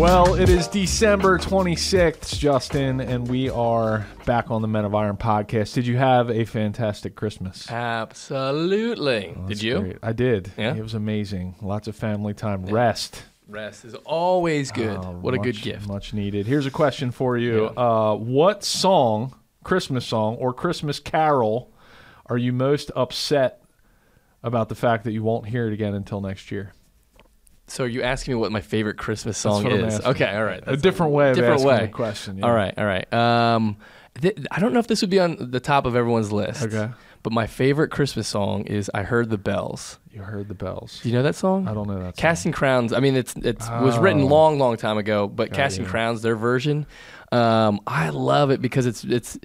Well, it is December 26th, Justin, and we are back on the Men of Iron podcast. Did you have a fantastic Christmas? Absolutely. That's Did you? great. I did. Yeah? It was amazing. Lots of family time. Rest. Rest is always good. Oh, what a good much- gift. Much needed. Here's a question for you. Yeah. Uh, what song, Christmas song, or Christmas carol are you most upset about the fact that you won't hear it again until next year? So are you asking me what my favorite Christmas song is? Okay, all right. a That's different way of different asking way. the question. yeah. All right, all right. Um, th- I don't know if this would be on the top of everyone's list. Okay. But my favorite Christmas song is "I Heard the Bells." You heard the bells. Do you know that song? I don't know that. song. Casting Crowns. I mean, it's it's was written Oh. long, long time ago, but Got Casting you. Crowns, their version, um, I love it because it's it's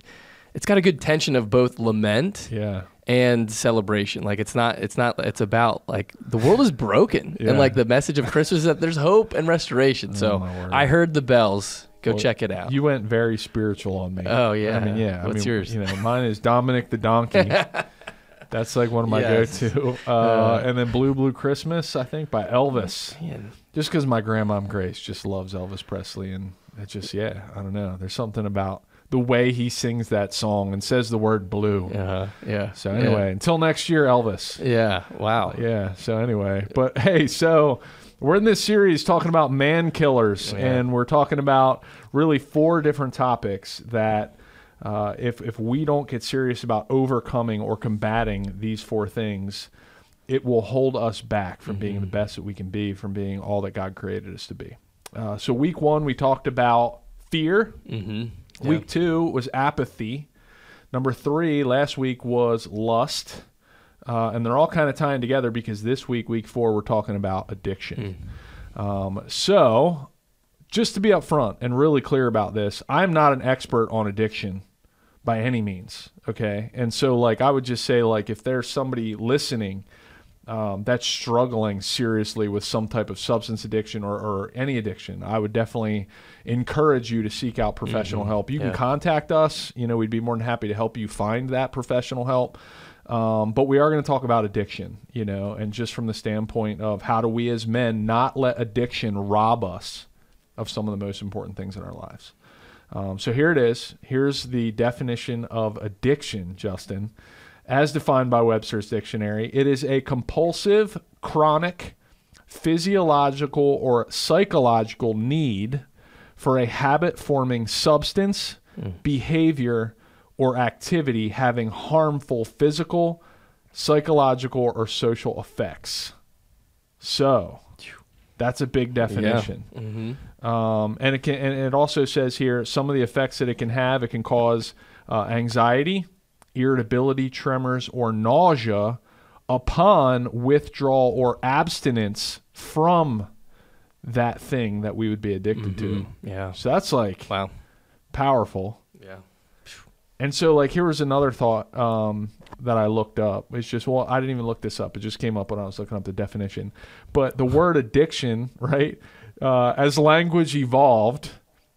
it's got a good tension of both lament Yeah. and celebration. Like it's not it's not it's about like the world is broken Yeah. and like the message of Christmas is that there's hope and restoration. Oh, so. I heard the bells. Go Well, check it out. You went very spiritual on me. Oh, yeah. I mean, yeah. I What's mean, yours? You know, mine is Dominic the Donkey. That's like one of my Yes. go-to. Uh, Uh, and then Blue Blue Christmas, I think, by Elvis. Man, Just because my grandma Grace just loves Elvis Presley, and it just yeah, I don't know. There's something about the way he sings that song and says the word blue. uh, yeah. So anyway, until next year, Elvis. Yeah. Wow. Yeah. So anyway, but hey, so we're in this series talking about man killers, Yeah. and we're talking about really four different topics that. Uh, if if we don't get serious about overcoming or combating these four things, it will hold us back from being the best that we can be, from being all that God created us to be. Uh, so week one we talked about fear. Mm-hmm. Week two was apathy. Number three last week was lust. Uh, and they're all kind of tying together because this week, week four, we're talking about addiction. Um, so, just to be upfront and really clear about this, I'm not an expert on addiction by any means. Okay. And so, like, I would just say, like, if there's somebody listening um, that's struggling seriously with some type of substance addiction or, or any addiction, I would definitely encourage you to seek out professional help. You can contact us. You know, we'd be more than happy to help you find that professional help. Um, but we are going to talk about addiction, you know, and just from the standpoint of how do we as men not let addiction rob us of some of the most important things in our lives. Um, so here it is. Here's the definition of addiction, Justin. As defined by Webster's dictionary, it is a compulsive, chronic, physiological, or psychological need for a habit forming substance, behavior, or activity having harmful physical, psychological, or social effects. So, that's a big definition. Mm-hmm. Um, and it can, and it also says here some of the effects that it can have. It can cause uh, anxiety, irritability, tremors, or nausea upon withdrawal or abstinence from that thing that we would be addicted to. Yeah. So that's like Wow. powerful. Yeah. And so, like, here was another thought um, that I looked up. It's just, well, I didn't even look this up. It just came up when I was looking up the definition. But the word addiction, right, uh, as language evolved,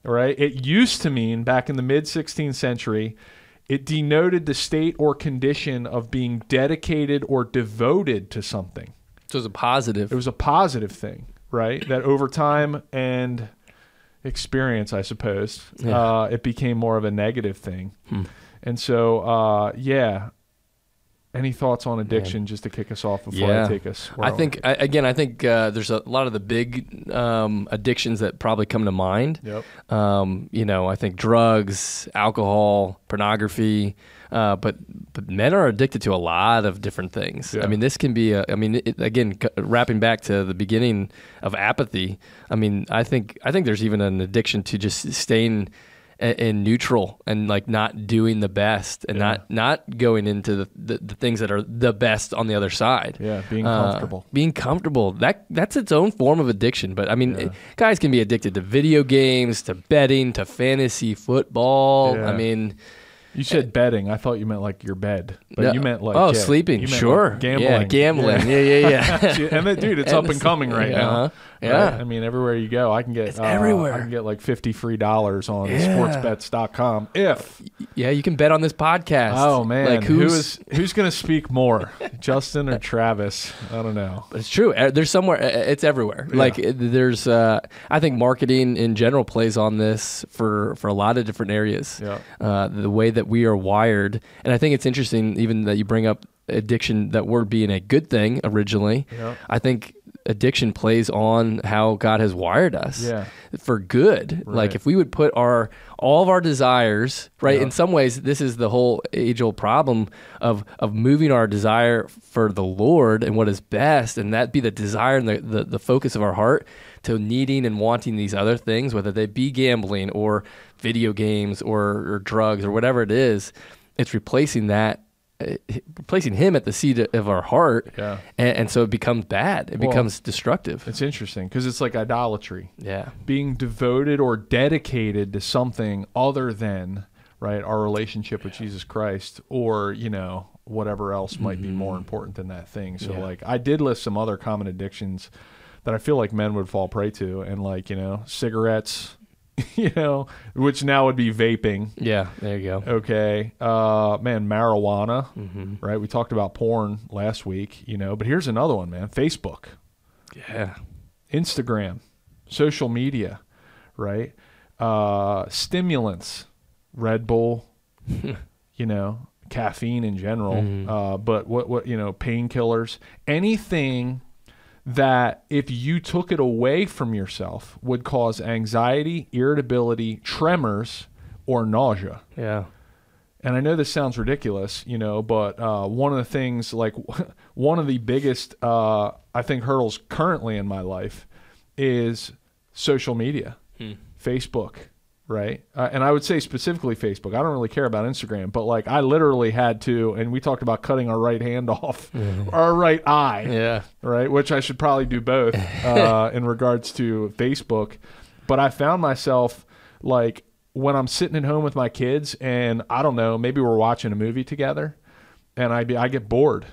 right, it used to mean back in the mid 16th century, it denoted the state or condition of being dedicated or devoted to something. So it's a positive. It was a positive thing, right? that over time and experience, I suppose, Yeah. uh, it became more of a negative thing. Hmm. And so, uh, yeah. Any thoughts on addiction, just to kick us off before I take us? I I think I, again, I think uh, there's a lot of the big um, addictions that probably come to mind. Yep. Um, you know, I think drugs, alcohol, pornography, uh, but but men are addicted to a lot of different things. Yeah. I mean, this can be. A, I mean, it, again, c- wrapping back to the beginning of apathy. I mean, I think I think there's even an addiction to just staying in, in neutral and like not doing the best and Yeah. not not going into the, the, the things that are the best on the other side. Yeah, being Uh, comfortable. being comfortable. That that's its own form of addiction. But I mean, Yeah. it- guys can be addicted to video games, to betting, to fantasy football. Yeah. I mean, You said betting. I thought you meant like your bed, but No. you meant like oh yeah, sleeping, sure, like, gambling, yeah, gambling, yeah, yeah, yeah. and then, dude, it's up and coming right now. Uh-huh. Yeah. Right? I mean, everywhere you go, I can get It's uh, everywhere. I can get like fifty free dollars on Yeah. sportsbets.com if. yeah, you can bet on this podcast. Oh man, like who who's? who's going to speak more, Justin or Travis? I don't know. But it's true. Uh, There's somewhere. uh, It's everywhere. Like there's. Uh, I think marketing in general plays on this for for a lot of different areas. Yeah. Uh, the way that we are wired, and I think it's interesting, even that you bring up addiction, that word being a good thing originally. Yeah. I think addiction plays on how God has wired us Yeah. for good. Right. Like if we would put our all of our desires, right? Yeah. In some ways, this is the whole age old problem of of moving our desire for the Lord and what is best, and that be the desire and the, the, the focus of our heart to needing and wanting these other things, whether they be gambling or video games or, or drugs or whatever it is. It's replacing that. uh, Replacing him at the seat of our heart, Yeah. and, and so it becomes bad. It Well, becomes destructive. It's interesting because it's like idolatry. Yeah, being devoted or dedicated to something other than right our relationship with Jesus Christ or you know whatever else might be more important than that thing so Yeah. like I did list some other common addictions that I feel like men would fall prey to and like you know cigarettes you know which now would be vaping yeah. There you go. okay uh man marijuana hmm right we talked about porn last week you know but here's another one man Facebook Yeah. Instagram, social media, right? Uh, stimulants, Red Bull, you know, caffeine in general, Mhm. uh, but what what you know, painkillers, anything that if you took it away from yourself would cause anxiety, irritability, tremors, or nausea. Yeah. And I know this sounds ridiculous, you know, but uh, one of the things, like one of the biggest, uh, I think, hurdles currently in my life is social media, Hmm. Facebook, right? Uh, and I would say specifically Facebook. I don't really care about Instagram, but like I literally had to, and we talked about cutting our right hand off, our right eye, Yeah. right? Which I should probably do both uh, in regards to Facebook. But I found myself like when I'm sitting at home with my kids, and I don't know, maybe we're watching a movie together, and I be I get bored.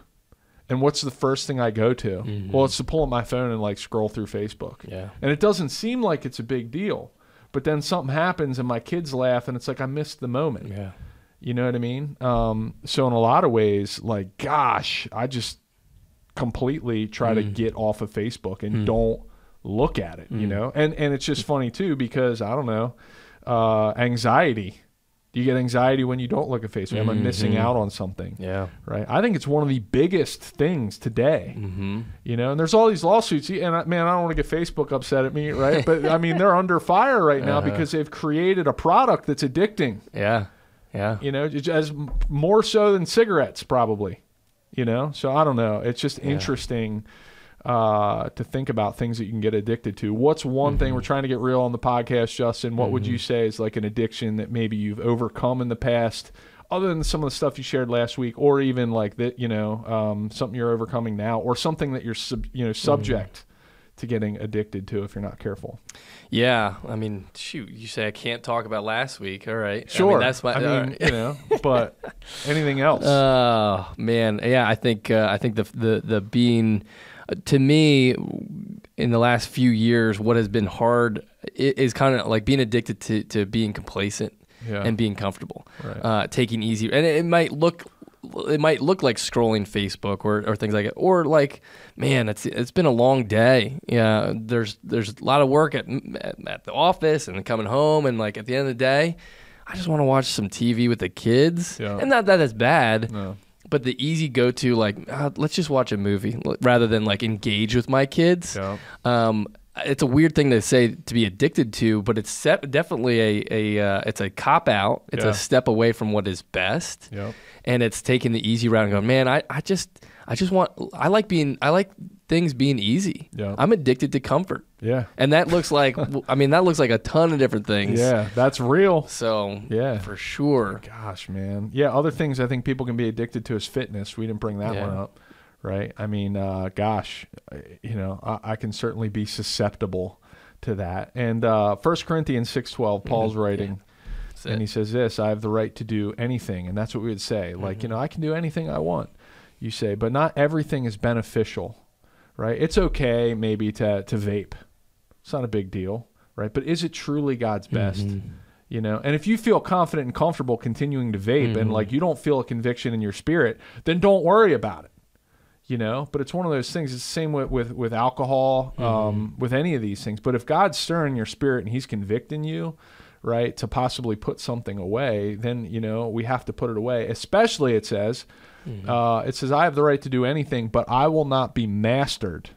And what's the first thing I go to? Well, it's to pull up my phone and like scroll through Facebook. Yeah. And it doesn't seem like it's a big deal. But then something happens and my kids laugh and it's like I missed the moment. Yeah. You know what I mean? Um, so in a lot of ways, like, gosh, I just completely try to get off of Facebook and don't look at it. You know, and and it's just funny too because I don't know, uh, anxiety. Do you get anxiety when you don't look at Facebook? Am I missing out on something? Yeah. Right. I think it's one of the biggest things today. Mm-hmm. You know, and there's all these lawsuits, and I, man, I don't want to get Facebook upset at me, right? But I mean, they're under fire right now Uh-huh. because they've created a product that's addicting. Yeah. Yeah. You know, as more so than cigarettes, probably. You know, so I don't know. It's just interesting uh, to think about things that you can get addicted to. What's one thing we're trying to get real on the podcast, Justin? What would you say is like an addiction that maybe you've overcome in the past, other than some of the stuff you shared last week, or even like that, you know, um, something you're overcoming now, or something that you're sub, you know subject to getting addicted to if you're not careful. Yeah. I mean, shoot, you say I can't talk about last week. All right. Sure, I mean, that's my. I mean, right. you know, but anything else? Oh man, yeah. I think uh, I think the the the being uh, to me in the last few years, what has been hard is kind of like being addicted to to being complacent Yeah. and being comfortable, Right. uh, taking easy. And it, it might look it might look like scrolling Facebook or, or things like it, or like, man, it's it's been a long day. Yeah, there's there's a lot of work at at, at the office and coming home, and like at the end of the day, I just want to watch some TV with the kids. Yeah. And not that it's bad, no. But the easy go to like uh, let's just watch a movie rather than like engage with my kids. Yeah. Um, it's a weird thing to say to be addicted to, but it's set, definitely a a uh, it's a cop out. It's Yeah. a step away from what is best, Yeah. and it's taking the easy route and going, man, I, I just I just want I like being I like things being easy. Yeah. I'm addicted to comfort, Yeah. and that looks like I mean that looks like a ton of different things. Yeah. That's real. So Yeah. for sure. Gosh, man. Yeah, other things I think people can be addicted to is fitness. We didn't bring that Yeah. one up, right? I mean, uh, gosh, you know, I, I can certainly be susceptible to that. And uh, 1 Corinthians six twelve, Paul's writing, That's it. and he says this i have the right to do anything and that's what we would say like Mm-hmm. you know i can do anything i want you say but not everything is beneficial right it's okay maybe to to vape it's not a big deal right but is it truly god's best Mm-hmm. you know and if you feel confident and comfortable continuing to vape Mm-hmm. and like you don't feel a conviction in your spirit then don't worry about it you know but it's one of those things it's the same with with, with alcohol Mm-hmm. um, with any of these things but if god's stirring your spirit and he's convicting you right to possibly put something away then you know we have to put it away especially it says Mm-hmm. uh, it says i have the right to do anything but i will not be mastered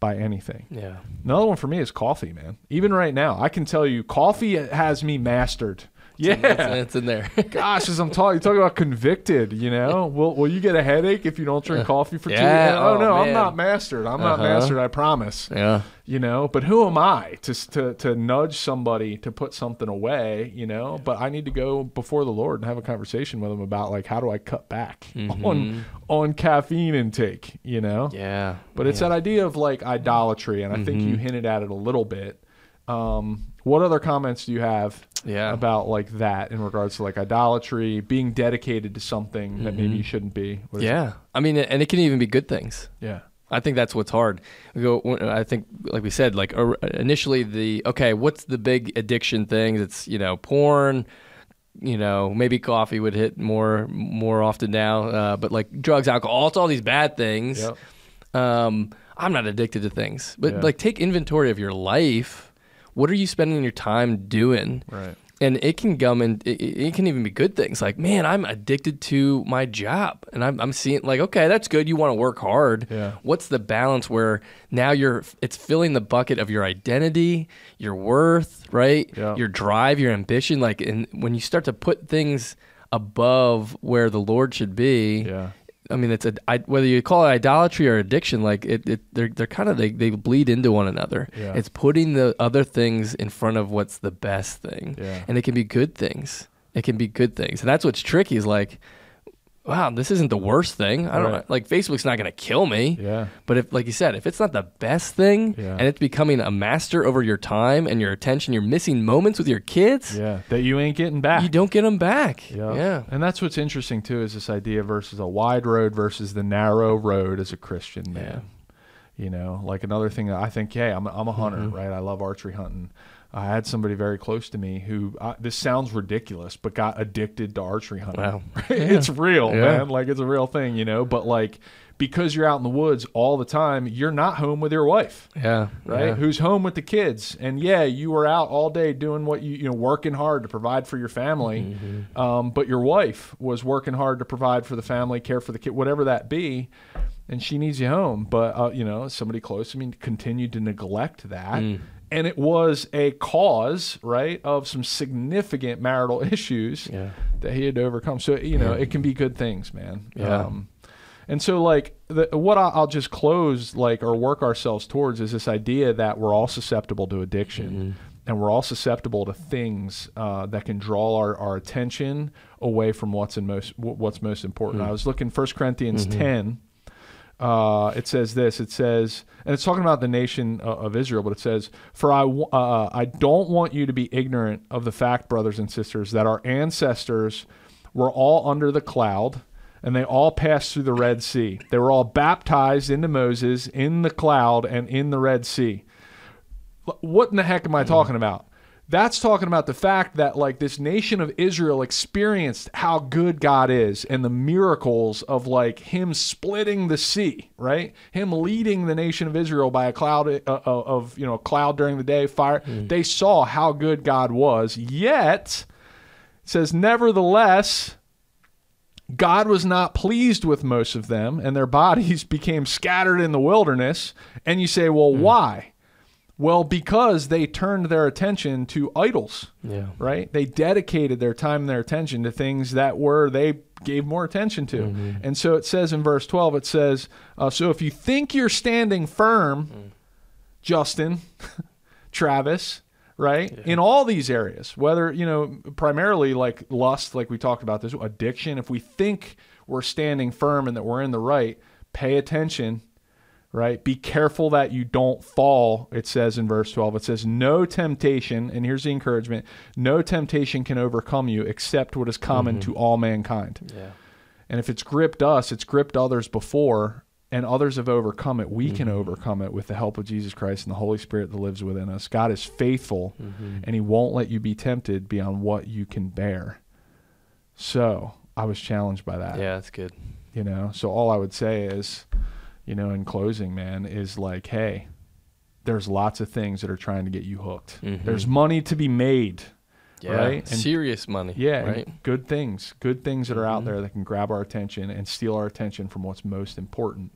by anything Yeah. another one for me is coffee man even right now i can tell you coffee has me mastered yeah It's, it's in there. Gosh, as I'm talking, you talking about convicted, you know, will will you get a headache if you don't drink coffee for two? yeah, Oh, oh, no, I'm not mastered. I'm not Uh-huh. mastered. I promise. yeah. You know, but who am I to to to nudge somebody to put something away? You know, but I need to go before the Lord and have a conversation with him about like how do I cut back on on caffeine intake? You know, Yeah. but it's that idea of like idolatry, and I think you hinted at it a little bit. Um, what other comments do you have Yeah. about like that in regards to like idolatry, being dedicated to something that maybe you shouldn't be? Yeah. I mean, and it can even be good things. yeah, I think that's what's hard. We go. I think, like we said, like initially the okay, what's the big addiction thing? It's you know porn. You know, maybe coffee would hit more more often now, uh, but like drugs, alcohol, it's all these bad things. Yep. Um, I'm not addicted to things, but Yeah. like take inventory of your life. What are you spending your time doing? right, and it can come and it, it can even be good things like man i'm addicted to my job and i'm, I'm seeing like okay that's good you want to work hard Yeah. what's the balance where now you're it's filling the bucket of your identity your worth right Yeah. your drive your ambition like and when you start to put things above where the lord should be yeah, I mean, it's a I, whether you call it idolatry or addiction, like it, it they're they're kind of they, they bleed into one another. Yeah. It's putting the other things in front of what's the best thing, Yeah. and it can be good things. It can be good things, and that's what's tricky. Is like, wow, this isn't the worst thing. I don't Right. like Facebook's not going to kill me. yeah, But if, like you said, if it's not the best thing, Yeah. and it's becoming a master over your time and your attention, you're missing moments with your kids. yeah. That you ain't getting back. You don't get them back. Yeah. Yeah. And that's what's interesting too is this idea versus a wide road versus the narrow road as a Christian man. Yeah. You know, like another thing that I think, hey, I'm, I'm a hunter, Mm-hmm. right? I love archery hunting. I had somebody very close to me who, uh, this sounds ridiculous, but got addicted to archery hunting. Wow. it's real, Yeah. man. Like it's a real thing, you know, but like because you're out in the woods all the time, you're not home with your wife Yeah. right? Yeah. Who's home with the kids, and yeah, you were out all day doing what you you know working hard to provide for your family, Mm-hmm. um, but your wife was working hard to provide for the family, care for the kid, whatever that be, and she needs you home. But uh, you know, somebody close. I mean, continued to neglect that. Mm. And it was a cause, right, of some significant marital issues Yeah. that he had to overcome. So you know, it can be good things, man. Yeah. Um, and so, like, the, what I- I'll just close, like, or work ourselves towards is this idea that we're all susceptible to addiction. And we're all susceptible to things uh, that can draw our, our attention away from what's in most what's most important. I was looking 1 Corinthians 10. Uh, it says this. It says, and it's talking about the nation uh, of Israel, but it says, "For I, w- uh, I don't want you to be ignorant of the fact, brothers and sisters, that our ancestors were all under the cloud, and they all passed through the Red Sea. They were all baptized into Moses in the cloud and in the Red Sea." What in the heck am I talking about? That's talking about the fact that like this nation of Israel experienced how good God is and the miracles of like him splitting the sea, right? Him leading the nation of Israel by a cloud uh, uh, of, you know, cloud during the day, fire. They saw how good God was. Yet it says nevertheless God was not pleased with most of them, and their bodies became scattered in the wilderness. And you say, well, why? Well, because they turned their attention to idols, Yeah. right? They dedicated their time and their attention to things that were they gave more attention to. And so it says in verse 12, it says, uh, So if you think you're standing firm, Justin, Travis, right? In all these areas, whether, you know, primarily like lust, like we talked about this, addiction, if we think we're standing firm and that we're in the right, pay attention, right? Be careful that you don't fall, it says in verse 12. It says, No temptation, and here's the encouragement no temptation can overcome you except what is common mm-hmm. to all mankind. Yeah. And if it's gripped us, it's gripped others before, and others have overcome it. We can mm-hmm. overcome it with the help of Jesus Christ and the Holy Spirit that lives within us. God is faithful, mm-hmm. and He won't let you be tempted beyond what you can bear. So I was challenged by that Yeah, that's good. you know so all i would say is you know in closing man is like hey there's lots of things that are trying to get you hooked Mhm. there's money to be made Yeah. Right? And- Serious money. yeah Right. good things good things that are out Mhm. there that can grab our attention and steal our attention from what's most important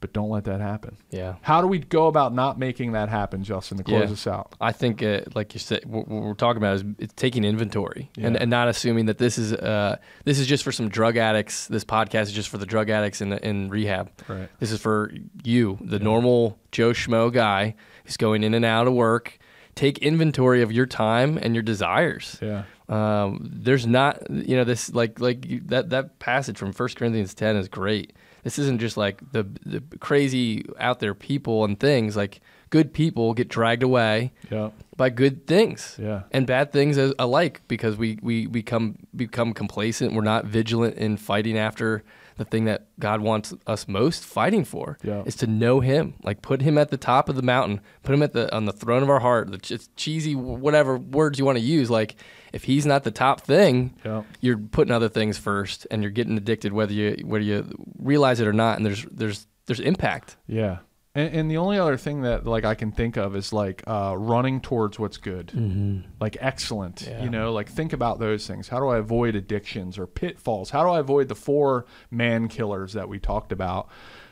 but don't let that happen Yeah. how do we go about not making that happen justin to close Yeah. us out I think, uh, like you said, what what we're talking about is it's taking inventory and, Yeah. and not assuming that this is uh, this is just for some drug addicts. This podcast is just for the drug addicts in in rehab. right This is for you, the normal Joe Schmo guy who's going in and out of work. Take inventory of your time and your desires. yeah Um, there's not, you know, this like like you, that that passage from 1 Corinthians 10 is great. This isn't just like the the crazy out there people and things. Like good people get dragged away yeah by good things yeah and bad things alike because we, we become become complacent. We're not vigilant in fighting after the thing that God wants us most fighting for. Yeah. Is to know Him, like put Him at the top of the mountain, put Him at the on the throne of our heart. The ch- cheesy whatever words you want to use, like if He's not the top thing, yeah you're putting other things first, and you're getting addicted whether you whether you realize it or not. And there's there's there's impact. Yeah. And, and the only other thing that like I can think of is like uh, running towards what's good, Mm-hmm. like excellent. Yeah. You know, like think about those things. How do I avoid addictions or pitfalls? How do I avoid the four man killers that we talked about?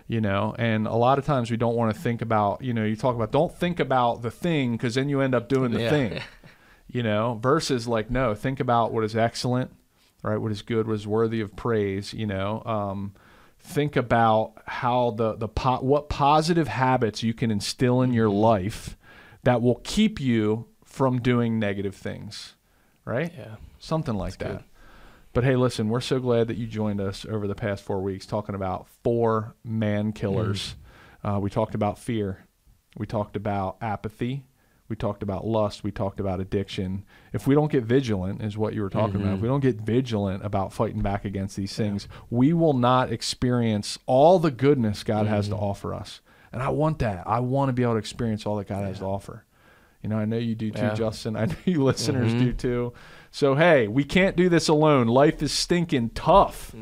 You know, and a lot of times we don't want to think about. You know, you talk about don't think about the thing because then you end up doing the Yeah. thing. You know, versus like no, think about what is excellent, right? What is good, what is worthy of praise. You know. Um, think about how the the po- what positive habits you can instill in your life that will keep you from doing negative things right? Yeah. something like That's that. good. but hey listen we're so glad that you joined us over the past four weeks talking about four man killers. Uh, we talked about fear. We talked about apathy we talked about lust. We talked about addiction. If we don't get vigilant is what you were talking about if Mhm. we don't get vigilant about fighting back against these things we will not experience all the goodness god has to Mhm. offer us. And i want that. I want to be able to experience all that god has to offer. You know i know you do too Yeah. justin. I know you listeners Mhm. do too. So hey we can't do this alone. Life is stinking tough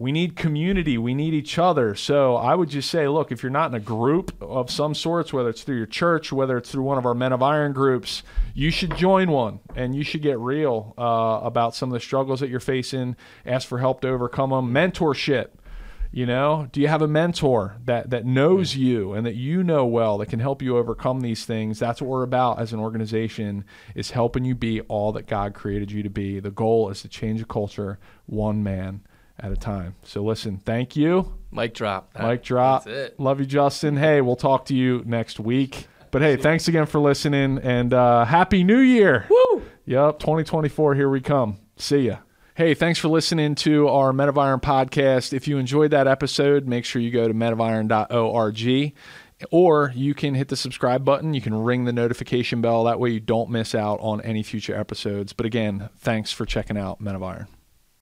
we need community. We need each other. So i would just say look if you're not in a group of some sorts whether it's through your church whether it's through one of our men of iron groups you should join one and you should get real uh, about some of the struggles that you're facing. Ask for help to overcome them mentorship. You know do you have a mentor that that knows you and that you know well that can help you overcome these things? That's what we're about as an organization is helping you be all that god created you to be. The goal is to change a culture one man at a time so listen thank you Mic drop. Mic drop. That's it. love you justin hey we'll talk to you next week but hey thanks again for listening and uh, happy new year Woo! Yep, 2024, here we come. See ya. Hey, thanks for listening to our Men of Iron podcast. If you enjoyed that episode, make sure you go to menofiron.org or you can hit the subscribe button. You can ring the notification bell. That way you don't miss out on any future episodes. But again, thanks for checking out Men of Iron.